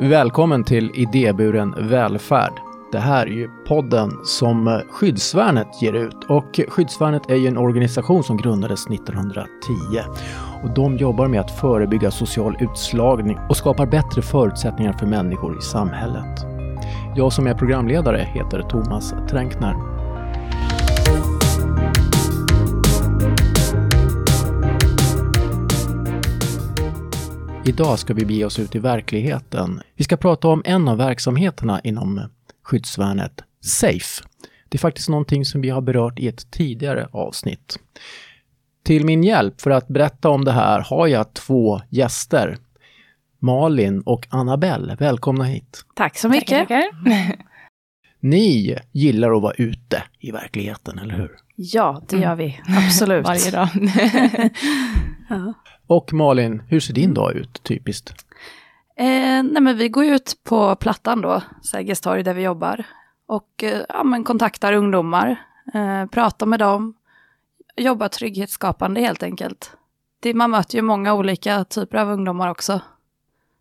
Välkommen till Idéburen välfärd. Det här är ju podden som Skyddsvärnet ger ut och Skyddsvärnet är ju en organisation som grundades 1910 och de jobbar med att förebygga social utslagning och skapar bättre förutsättningar för människor i samhället. Jag som är programledare heter Thomas Tränkner. Idag ska vi bege oss ut i verkligheten. Vi ska prata om en av verksamheterna inom skyddsvärnet, SAFE. Det är faktiskt någonting som vi har berört i ett tidigare avsnitt. Till min hjälp för att berätta om det här har jag två gäster. Malin och Annabelle, välkomna hit. Tack så mycket. Tackar, Ni gillar att vara ute i verkligheten, eller hur? Ja, det gör vi. Absolut. Varje dag. ja. Och Malin, hur ser din dag ut typiskt? Eh, nej men vi går ut på Plattan då, Sergels torg där vi jobbar. Och eh, ja, men kontaktar ungdomar, eh, pratar med dem, jobbar trygghetsskapande helt enkelt. Det, man möter ju många olika typer av ungdomar också.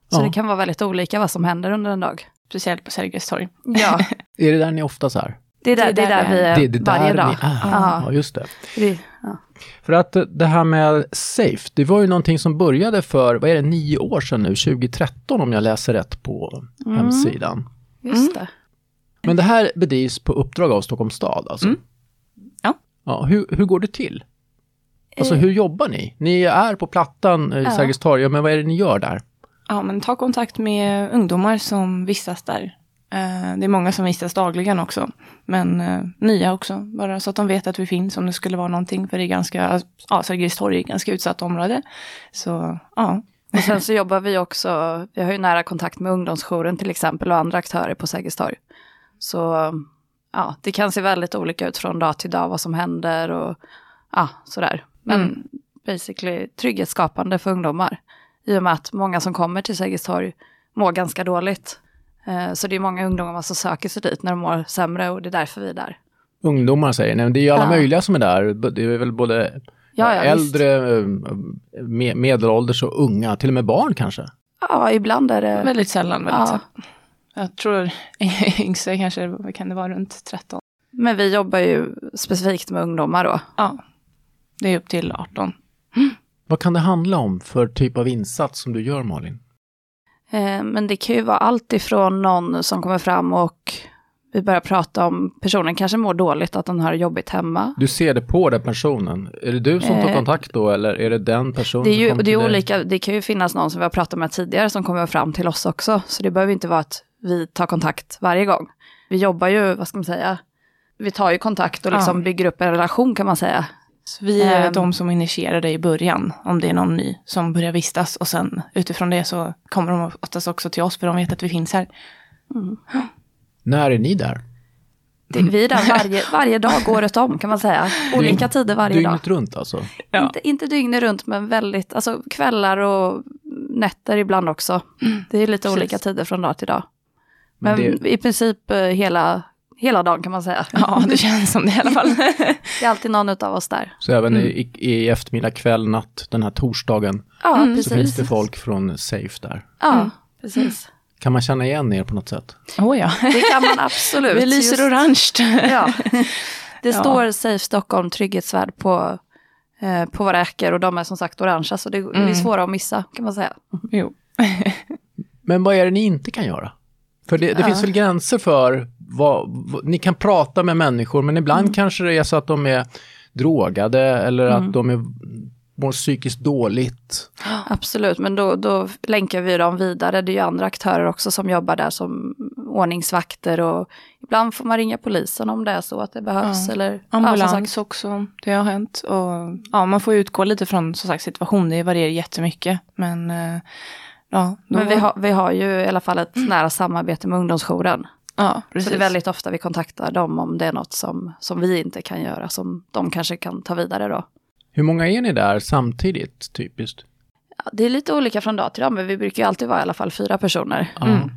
Så ja. det kan vara väldigt olika vad som händer under en dag. Speciellt på Sergels torg. Ja. är det där ni oftast är? Det är där, det är där, vi är det, det varje dag. Är. Ja, just det. det ja. För att det här med SAFE, det var ju någonting som började för, vad är det, nio år sedan nu, 2013 om jag läser rätt på mm. hemsidan. Just det. Men det här bedrivs på uppdrag av Stockholms stad alltså? Mm. Ja. ja hur, hur går det till? Alltså eh. hur jobbar ni? Ni är på Plattan i ja. Sergels torg, men vad är det ni gör där? Ja, men ta kontakt med ungdomar som vistas där Eh, det är många som vistas dagligen också. Men eh, nya också, bara så att de vet att vi finns om det skulle vara någonting. För det är ganska, ja, Sergels torg är ganska utsatt område. Så, ja. Och sen så jobbar vi också, vi har ju nära kontakt med ungdomsjouren till exempel och andra aktörer på Sergels torg. Så ja, det kan se väldigt olika ut från dag till dag vad som händer och ja, sådär. Men mm. basically trygghetsskapande för ungdomar. I och med att många som kommer till Sergels torg mår ganska dåligt. Eh, så det är många ungdomar som söker sig dit när de mår sämre och det är därför vi är där. Ungdomar säger ni, det är ju alla ja. möjliga som är där. Det är väl både ja, ja, äldre, eh, med, medelålders och unga, till och med barn kanske? Ja, ibland är det... Väldigt sällan. Väldigt ja. sällan. Jag tror yngsta kanske, vad kan det vara, runt 13. Men vi jobbar ju specifikt med ungdomar då. Ja, det är upp till 18. Mm. Vad kan det handla om för typ av insats som du gör Malin? Eh, men det kan ju vara allt ifrån någon som kommer fram och vi börjar prata om personen kanske mår dåligt, att den har jobbigt hemma. Du ser det på den personen. Är det du som tar eh, kontakt då eller är det den personen det är ju, som det är olika, Det kan ju finnas någon som vi har pratat med tidigare som kommer fram till oss också. Så det behöver inte vara att vi tar kontakt varje gång. Vi jobbar ju, vad ska man säga, vi tar ju kontakt och liksom ja. bygger upp en relation kan man säga. Så vi är um, de som initierar det i början, om det är någon ny som börjar vistas. Och sen utifrån det så kommer de oftast också till oss, för de vet att vi finns här. Mm. När är ni där? Det, vi är där varje, varje dag året om kan man säga. Olika Dygn, tider varje dygnet dag. Dygnet runt alltså? Ja. Inte, inte dygnet runt men väldigt, alltså kvällar och nätter ibland också. Mm. Det är lite Precis. olika tider från dag till dag. Men, men det... i princip eh, hela hela dagen kan man säga. Ja, det känns som det i alla fall. det är alltid någon av oss där. Så även mm. i, i eftermiddag, kväll, natt, den här torsdagen, ja, mm. så finns det folk från Safe där. Ja, mm. precis. Kan man känna igen er på något sätt? Oh ja. Det kan man absolut. Vi lyser Just... orange. ja. Det står ja. Safe Stockholm Trygghetsvärd på, eh, på våra räckor och de är som sagt orangea så det, mm. det är mm. svåra att missa kan man säga. Jo. Men vad är det ni inte kan göra? För det, det ja. finns väl gränser för vad, vad, ni kan prata med människor men ibland mm. kanske det är så att de är drogade eller mm. att de är, mår psykiskt dåligt. Absolut, men då, då länkar vi dem vidare. Det är ju andra aktörer också som jobbar där som ordningsvakter och ibland får man ringa polisen om det är så att det behövs. Ja. Eller, Ambulans ja, också, det har hänt. Och, ja, man får utgå lite från som sagt, situation, det varierar jättemycket. Men eh, Ja, Men vi har, vi har ju i alla fall ett mm. nära samarbete med ungdomsjouren. Ja, precis. Så det är väldigt ofta vi kontaktar dem om det är något som, som vi inte kan göra, som de kanske kan ta vidare då. Hur många är ni där samtidigt, typiskt? Ja, det är lite olika från dag till dag, men vi brukar ju alltid vara i alla fall fyra personer. Mm.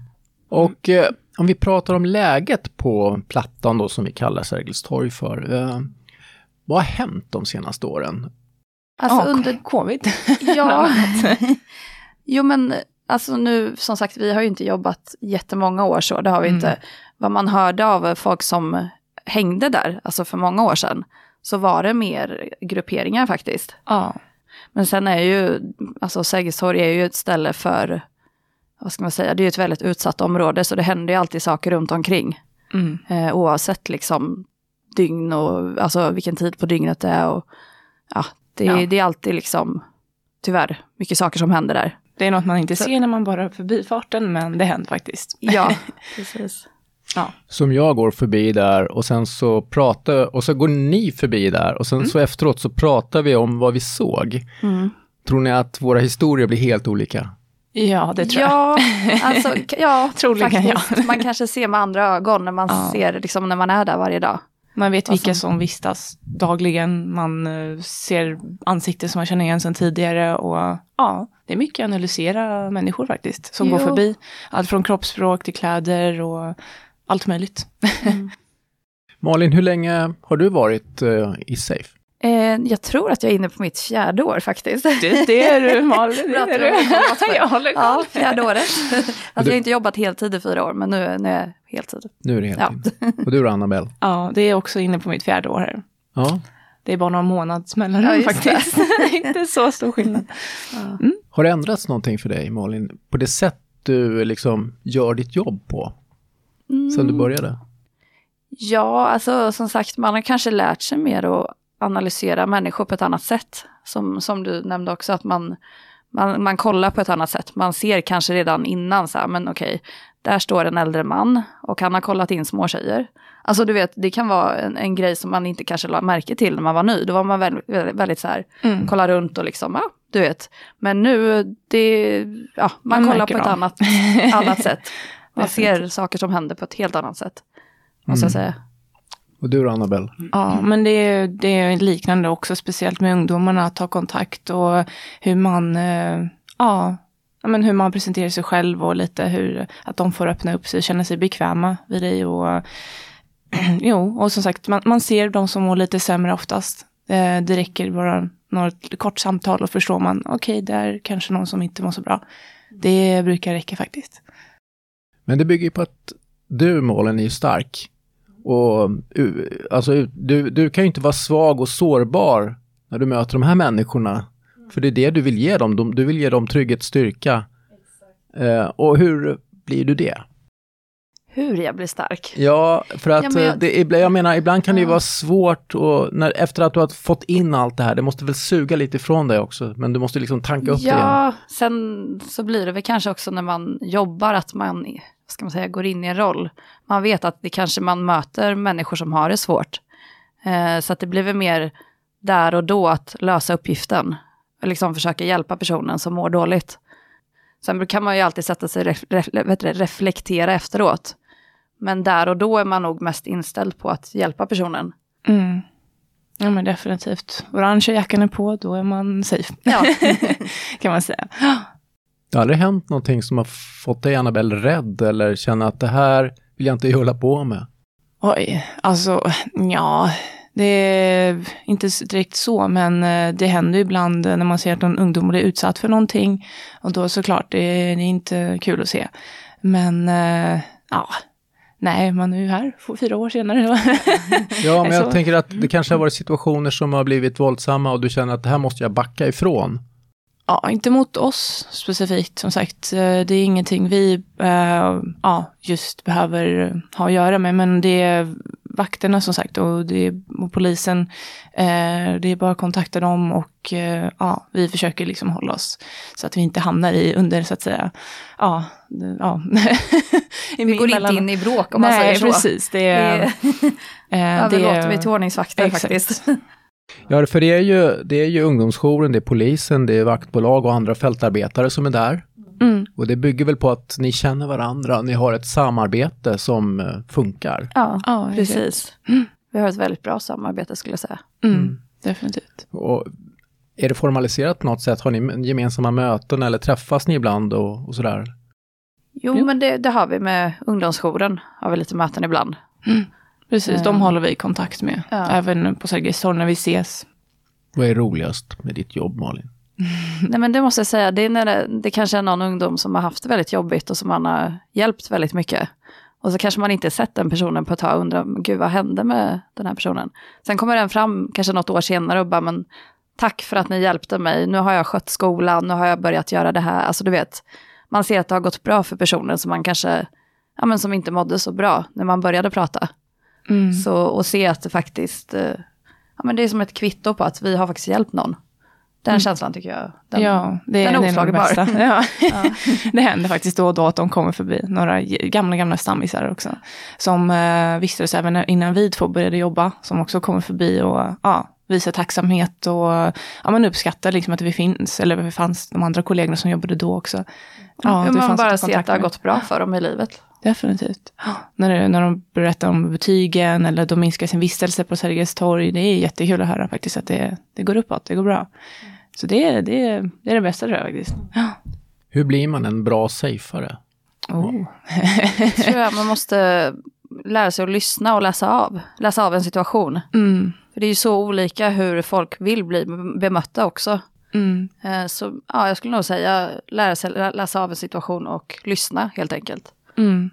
Och eh, om vi pratar om läget på Plattan då, som vi kallar Sergels torg för. Eh, vad har hänt de senaste åren? Alltså oh, under covid. Ja, Jo men alltså nu som sagt, vi har ju inte jobbat jättemånga år så, det har vi Mm. inte. Vad man hörde av folk som hängde där, alltså för många år sedan, så var det mer grupperingar faktiskt. Ja. Men sen är ju, alltså Sergels torg är ju ett ställe för, vad ska man säga, det är ju ett väldigt utsatt område, så det händer ju alltid saker runt omkring. Mm. Eh, oavsett liksom dygn och, alltså vilken tid på dygnet det är och, ja, det, Ja. det är alltid liksom, tyvärr, mycket saker som händer där. Det är något man inte Så- ser när man bara är förbifarten, men det händer faktiskt. Ja, precis. Ja. Som jag går förbi där och sen så pratar, och så går ni förbi där och sen så efteråt så pratar vi om vad vi såg. Mm. Tror ni att våra historier blir helt olika? ja, det tror jag. Ja, alltså, k- ja, Troligen, ja. Man kanske ser med andra ögon när man Ja. ser, liksom när man är där varje dag. Man vet vilka som- som vistas dagligen, man eh, ser ansikten som man känner igen sedan tidigare och ja, det är mycket att analysera människor faktiskt som går Jo. förbi. Allt från kroppsspråk till kläder och allt möjligt. Malin, hur länge har du varit eh, i Safe? Eh, jag tror att jag är inne på mitt fjärde år faktiskt. Det, det är du Malin. Det är att du. Jag håller koll. Ja, fjärde året. Alltså jag har inte jobbat heltid i fyra år, men nu, nu är jag heltid. Nu är det helt Ja. Och du då, Annabelle? Ja, det är också inne på mitt fjärde år här. Ja. Det är bara några månads mellanrum Ja, faktiskt. Inte så stor skillnad. Har det ändrats någonting för dig, Malin, på det sätt du liksom gör ditt jobb på? Sen du började? Ja, alltså som sagt, man har kanske lärt sig mer att analysera människor på ett annat sätt. Som, som du nämnde också, att man, man, man kollar på ett annat sätt. Man ser kanske redan innan så här, men okej, där står en äldre man och han har kollat in små tjejer. Alltså du vet, det kan vara en, en grej som man inte kanske la märke till när man var ny. Då var man väldigt, väldigt, så här, Mm. kolla runt och liksom, ja, du vet. Men nu, det, ja, man, Man kollar på ett annat, annat sätt. Man ser saker som händer på ett helt annat sätt. Måste jag säga. Och du då, Annabelle? Ja, men det, är- det är liknande också, speciellt med ungdomarna, att ta kontakt och hur man, eh, ja, men hur man presenterar sig själv och lite hur, att de får öppna upp sig, känna sig bekväma vid dig och jo, och som sagt, man, man ser de som mår lite sämre oftast. Eh, det räcker bara något kort samtal och förstår man, okej, det är kanske någon som inte mår så bra. Det brukar räcka faktiskt. Men det bygger ju på att du, Malin, är ju stark. Och alltså, du, du kan ju inte vara svag och sårbar när du möter de här människorna. För det är det du vill ge dem. De, du vill ge dem trygghet, styrka. Eh, och hur blir du det? Hur jag blir stark. Ja, för att Ja, men jag- eh, det, jag menar, ibland kan det ju Ja. vara svårt och när, efter att du har fått in allt det här, det måste väl suga lite ifrån dig också, men du måste liksom tanka upp det igen. Ja, sen så blir det väl kanske också när man jobbar att man, ska man säga, går in i en roll. Man vet att det kanske man möter människor som har det svårt. Eh, så att det blir väl mer där och då att lösa uppgiften. Och liksom försöka hjälpa personen som mår dåligt. Sen kan man ju alltid sätta sig ref, ref, reflektera efteråt. Men där och då är man nog mest inställd på att hjälpa personen. Mm. Ja, men definitivt. Orangea jackan är på, då är man safe. Ja. kan man säga. Det har aldrig hänt någonting som har fått dig, Annabelle, rädd eller känna att det här vill jag inte hålla på med? Oj, alltså ja, det är inte direkt så, men eh, det händer ibland när man ser att någon ungdom blir utsatt för någonting. Och då såklart, det är, inte kul att se. Men eh, ja, nej, man är ju här fyra år senare. Då. Ja, men jag tänker att det kanske har varit situationer som har blivit våldsamma och du känner att det här måste jag backa ifrån. Ja, inte mot oss specifikt. Som sagt, eh, det är ingenting vi eh, ja, just behöver ha att göra med. Men det är vakterna som sagt och, det är, och polisen. Eh, det är bara att kontakta dem och eh, ja, vi försöker liksom hålla oss så att vi inte hamnar i under så att säga. Ja, ja. Vi går inte in i bråk om man Nej, säger så. precis. Det är, eh, det överlåter vi till ordningsvakter faktiskt. Ja, för det är, ju, det är ju ungdomsjouren, det är polisen, det är vaktbolag och andra fältarbetare som är där. Mm, Och det bygger väl på att ni känner varandra, ni har ett samarbete som eh, funkar. Ja, ja, precis. precis. Vi har ett väldigt bra samarbete skulle jag säga. Mm, definitivt. Och är det formaliserat på något sätt? Har ni gemensamma möten eller träffas ni ibland och, och sådär? Jo, Jo. men det, det har vi med ungdomsjouren. Har vi lite möten ibland. Precis, de Eh. håller vi kontakt med. Ja. Även på Sergels torg när vi ses. Vad är roligast med ditt jobb, Malin? Nej men det måste jag säga, det är när det, det kanske är någon ungdom som har haft det väldigt jobbigt och som man har hjälpt väldigt mycket. Och så kanske man inte sett den personen på ett tag och undrar, gud vad hände med den här personen? Sen kommer den fram kanske något år senare och bara, men tack för att ni hjälpte mig, nu har jag skött skolan, nu har jag börjat göra det här. Alltså du vet, man ser att det har gått bra för personen som man kanske, ja men som inte mådde så bra när man började prata. Mm. Så, och se att det faktiskt, eh, ja men det är som ett kvitto på att vi har faktiskt hjälpt någon. Den Mm. känslan tycker jag, den, ja, det, den är oslagbar. Ja. Ja. det händer faktiskt då och då att de kommer förbi, några gamla, gamla stammisar också. Som eh, vistades även innan vi två började jobba, som också kommer förbi och ja, visar tacksamhet och ja, men uppskattar liksom att vi finns, eller det fanns de andra kollegorna som jobbade då också. Ja, att det man bara ser att det har gått bra för dem i livet. Definitivt. När, när de berättar om betygen eller de minskar sin vistelse på Sergels torg, det är jättekul att höra faktiskt att det, det går uppåt, det går bra. Så det, det, det är det bästa tror jag faktiskt. Hur blir man en bra safeare? Oh. tror jag man måste lära sig att lyssna och läsa av. Läsa av en situation. Mm. För det är ju så olika hur folk vill bli bemötta också. Mm. Eh, Så ja, jag skulle nog säga lära sig lä- läsa av en situation och lyssna helt enkelt. Mm.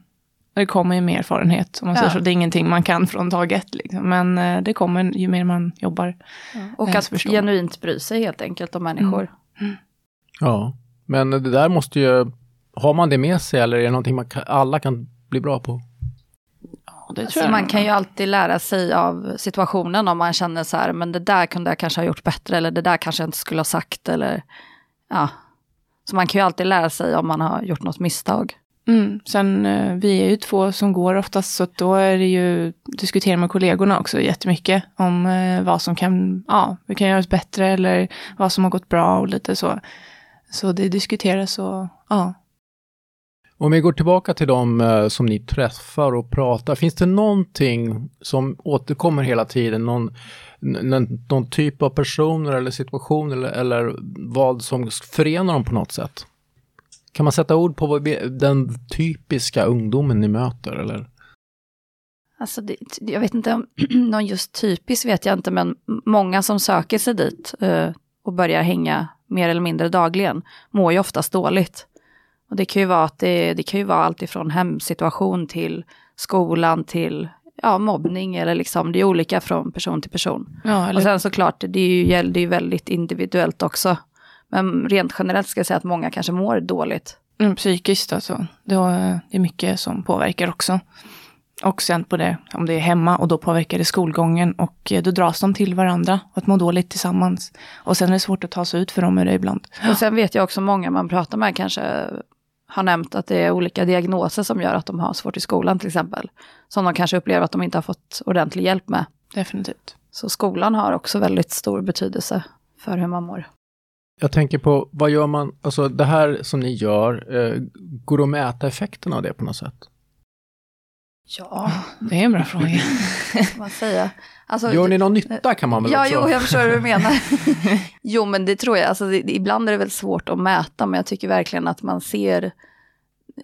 Och Det kommer ju med erfarenhet, om man Ja. säger så. Det är ingenting man kan från dag ett. Liksom. Men eh, det kommer ju mer man jobbar. Och Jag att förstår. genuint bry sig helt enkelt om människor. Ja, men det där måste ju... Har man det med sig eller är det någonting man kan, alla kan bli bra på? Ja, det Så man kan ju alltid lära sig av situationen om man känner så här, men det där kunde jag kanske ha gjort bättre eller det där kanske jag inte skulle ha sagt eller ja. Så man kan ju alltid lära sig om man har gjort något misstag. Mm. Sen, eh, vi är ju två som går oftast, så att då är det ju diskutera med kollegorna också jättemycket om eh, vad som kan, ja, vi kan göras bättre eller vad som har gått bra och lite så. Så det diskuteras och, ja. Om vi går tillbaka till de eh, som ni träffar och pratar, finns det någonting som återkommer hela tiden? Någon, någon typ av personer eller situation eller, eller vad som förenar dem på något sätt? Kan man sätta ord på vad, vi- den typiska ungdomen ni möter eller? Alltså det, jag vet inte om någon just typisk vet jag inte, men många som söker sig dit eh, och börjar hänga mer eller mindre dagligen mår ju oftast dåligt. Och det kan ju vara, att det, det kan ju vara allt ifrån hemsituation till skolan till ja, mobbning eller liksom, det är olika från person till person. ja Och eller, sen såklart, det är ju, det är ju väldigt individuellt också. Men rent generellt ska jag säga att många kanske mår dåligt. mm, psykiskt alltså. Det är mycket som påverkar också. Och sen på det, om det är hemma och då påverkar det skolgången och eh, då dras de till varandra och att må dåligt tillsammans. Och sen är det svårt att ta sig ut för dem ur det ibland. Och sen vet jag också många man pratar med kanske har nämnt att det är olika diagnoser som gör att de har svårt i skolan till exempel. Som de kanske upplever att de inte har fått ordentlig hjälp med. Definitivt. Så skolan har också väldigt stor betydelse för hur man mår. Jag tänker på, vad gör man, alltså det här som ni gör, eh, går det att mäta effekten av det på något sätt? Ja, Det är en bra fråga. man säga. Alltså, Gör ni någon nytta kan man väl Ja, också? jo, jag förstår hur du menar. jo, men det tror jag. Alltså, det, ibland är det väl svårt att mäta, men jag tycker verkligen att man ser,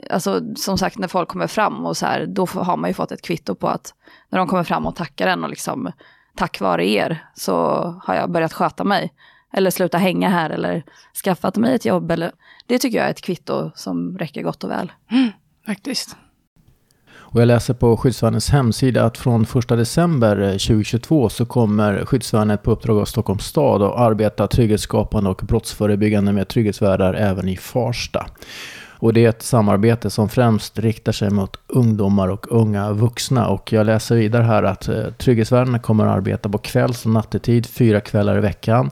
alltså som sagt när folk kommer fram och så här, då har man ju fått ett kvitto på att när de kommer fram och tackar en och liksom, tack vare er så har jag börjat sköta mig. Eller sluta hänga här eller skaffat mig ett jobb. Eller, det tycker jag är ett kvitto som räcker gott och väl. Faktiskt. Och jag läser på skyddsvärnets hemsida att från 1 december eh, 2022 så kommer skyddsvärnet på uppdrag av Stockholms stad att arbeta trygghetsskapande och brottsförebyggande med trygghetsvärdar även i Farsta. Och det är ett samarbete som främst riktar sig mot ungdomar och unga vuxna. Och jag läser vidare här att eh, trygghetsvärdarna kommer att arbeta på kvälls och nattetid fyra kvällar i veckan.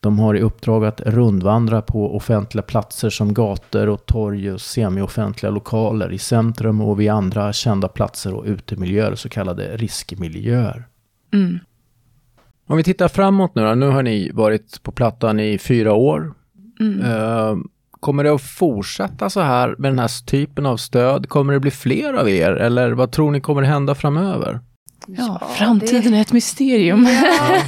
De har i uppdrag att rundvandra på offentliga platser som gator och torg och semi-offentliga lokaler i centrum och vid andra kända platser och utemiljöer, så kallade riskmiljöer. Mm. Om vi tittar framåt nu då, nu har ni varit på Plattan i fyra år. Mm. Eh, Kommer det att fortsätta så här med den här typen av stöd? Kommer det bli fler av er eller vad tror ni kommer hända framöver? Ja, framtiden är ett mysterium. Ja,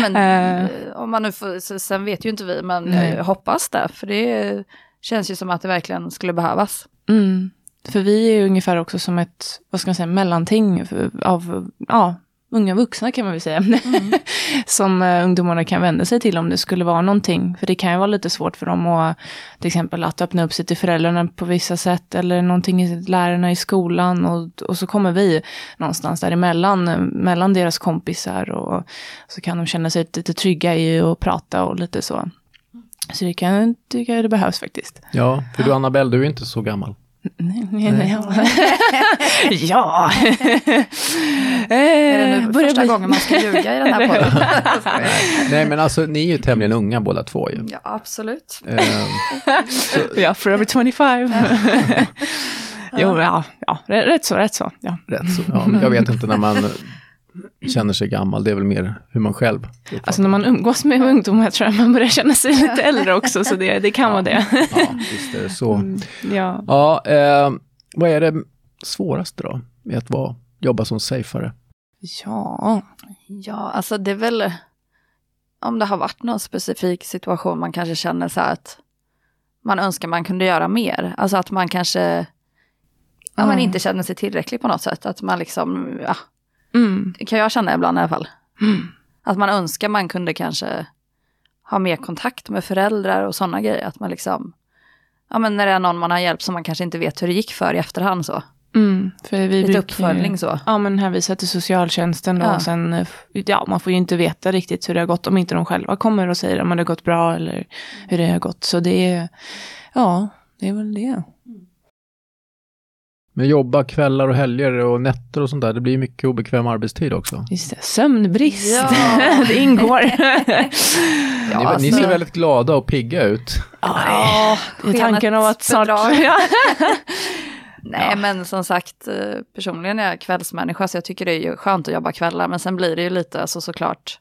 men, Eh. om man nu får, sen vet ju inte vi, men Nej. hoppas det. För det känns ju som att det verkligen skulle behövas. Mm. För vi är ju ungefär också som ett, vad ska man säga, mellanting av ja, unga vuxna kan man väl säga, mm. som uh, ungdomarna kan vända sig till om det skulle vara någonting. För det kan ju vara lite svårt för dem att till exempel att öppna upp sig till föräldrarna på vissa sätt eller någonting i lärarna i skolan och, och så kommer vi någonstans däremellan, mellan deras kompisar och så kan de känna sig lite trygga i att prata och lite så. Så det kan tycka det behövs faktiskt. Ja, för du Annabelle, du är inte så gammal. Nej, nej, nej. ja. är det nu eh, första gången man ska ljuga i den här podden? nej, men alltså ni är ju tämligen unga båda två ju. Ja, absolut. ja, forever 25. jo, ja, ja, rätt så, rätt så. Ja. Rätt så, ja, jag vet inte när man känner sig gammal, det är väl mer hur man själv Alltså när man umgås med ungdomar tror jag man börjar känna sig lite äldre också, så det, det kan ja, vara det. ja, visst är det så. Mm, ja, ja eh, vad är det svåraste då med att vara, jobba som safeare? Ja. Ja, alltså det är väl om det har varit någon specifik situation man kanske känner så här att man önskar man kunde göra mer. Alltså att man kanske ja, mm. man inte känner sig tillräcklig på något sätt. Att man liksom, ja, Mm. Kan jag känna ibland i alla fall. Mm. Att man önskar man kunde kanske ha mer kontakt med föräldrar och sådana grejer. Att man liksom, ja men när det är någon man har hjälpt som man kanske inte vet hur det gick för i efterhand så. Mm, för vi Lite uppföljning så. Ja men hänvisa till socialtjänsten då. Ja. Och sen, ja man får ju inte veta riktigt hur det har gått om inte de själva kommer och säger om det har gått bra eller hur det har gått. Så det är, ja det är väl det. Men jobba kvällar och helger och nätter och sånt där, det blir mycket obekväm arbetstid också. Just det, sömnbrist, ja. det ingår. ja, ni, alltså. ni, ser väldigt glada och pigga ut. Ja, det är tanken av att snart... Nej, ja. men som sagt, eh, personligen är jag kvällsmänniska, så jag tycker det är ju skönt att jobba kvällar, men sen blir det ju lite, alltså såklart,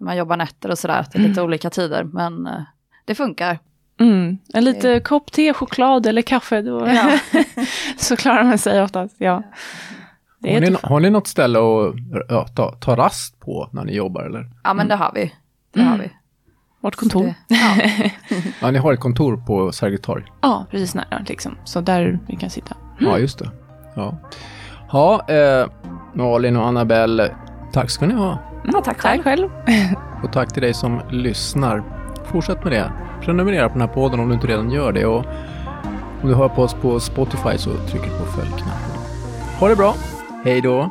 man jobbar nätter och sådär, till lite mm. olika tider, men eh, det funkar. Mm. En liten kopp te, choklad eller kaffe, då, ja. så klarar man sig oftast. Ja. Har ni, har, ni, något ställe att ja, ta, ta, rast på när ni jobbar? Eller? Ja, men det har vi. Det mm. har vi. Vårt kontor. Det, ja. ja, ni har ett kontor på Sergels torg? Ja, precis nära liksom. Så där vi kan sitta. Mm. Ja, just det. Ja, ja eh, Malin och Annabelle, tack ska ni ha. Ja, tack själv. Tack själv. och tack till dig som lyssnar. Fortsätt med det prenumerera på den här podden om du inte redan gör det. Och om du hör på oss på Spotify så trycker du på följknappen. Ha det bra. Hej då.